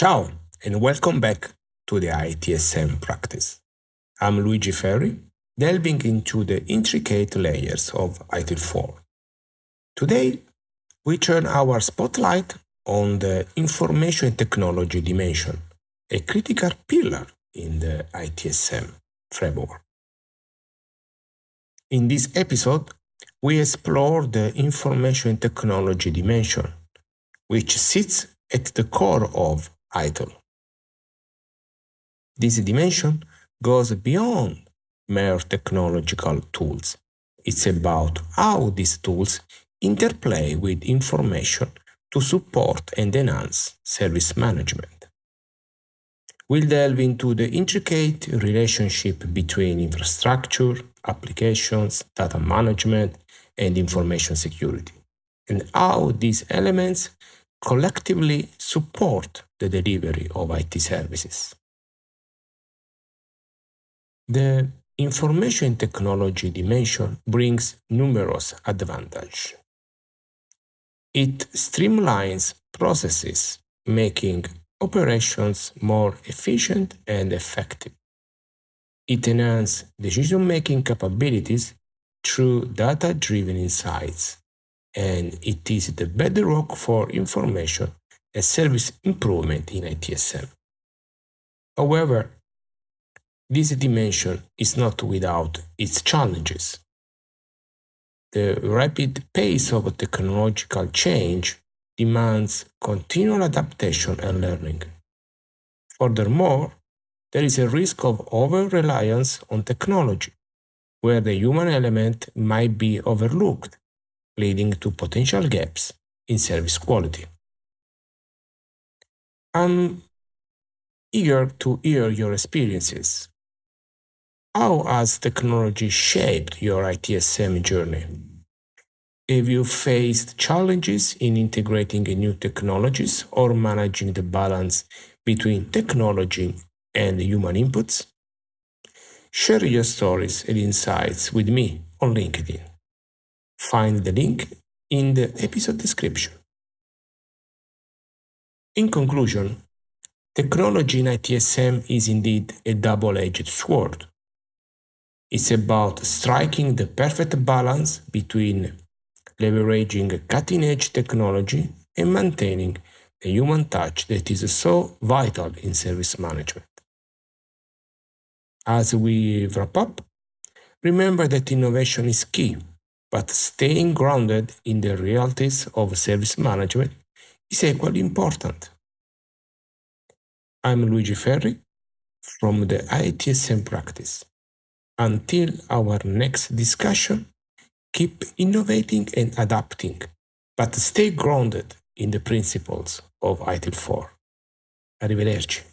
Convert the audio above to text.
Ciao and welcome back to the ITSM practice. I'm Luigi Ferri, delving into the intricate layers of ITIL4. Today, we turn our spotlight on the information technology dimension, a critical pillar in the ITSM framework. In this episode, we explore the information technology dimension, which sits at the core of ITIL. This dimension goes beyond mere technological tools. It's about how these tools interplay with information to support and enhance service management. We'll delve into the intricate relationship between infrastructure, applications, data management, and information security, and how these elements collectively support the delivery of IT services. The information technology dimension brings numerous advantages. It streamlines processes, making operations more efficient and effective. It enhances decision-making capabilities through data-driven insights and it is the bedrock for information and service improvement in ITSM. However, this dimension is not without its challenges. The rapid pace of technological change demands continual adaptation and learning. Furthermore, there is a risk of over reliance on technology, where the human element might be overlooked leading to potential gaps in service quality. I'm eager to hear your experiences. How has technology shaped your ITSM journey? Have you faced challenges in integrating new technologies or managing the balance between technology and human inputs? Share your stories and insights with me on LinkedIn. Find the link in the episode description. In conclusion, technology in ITSM is indeed a double edged sword. It's about striking the perfect balance between leveraging cutting edge technology and maintaining the human touch that is so vital in service management. As we wrap up, remember that innovation is key but staying grounded in the realities of service management is equally important. I'm Luigi Ferri from the ITSM practice. Until our next discussion, keep innovating and adapting, but stay grounded in the principles of ITIL 4. Arrivederci.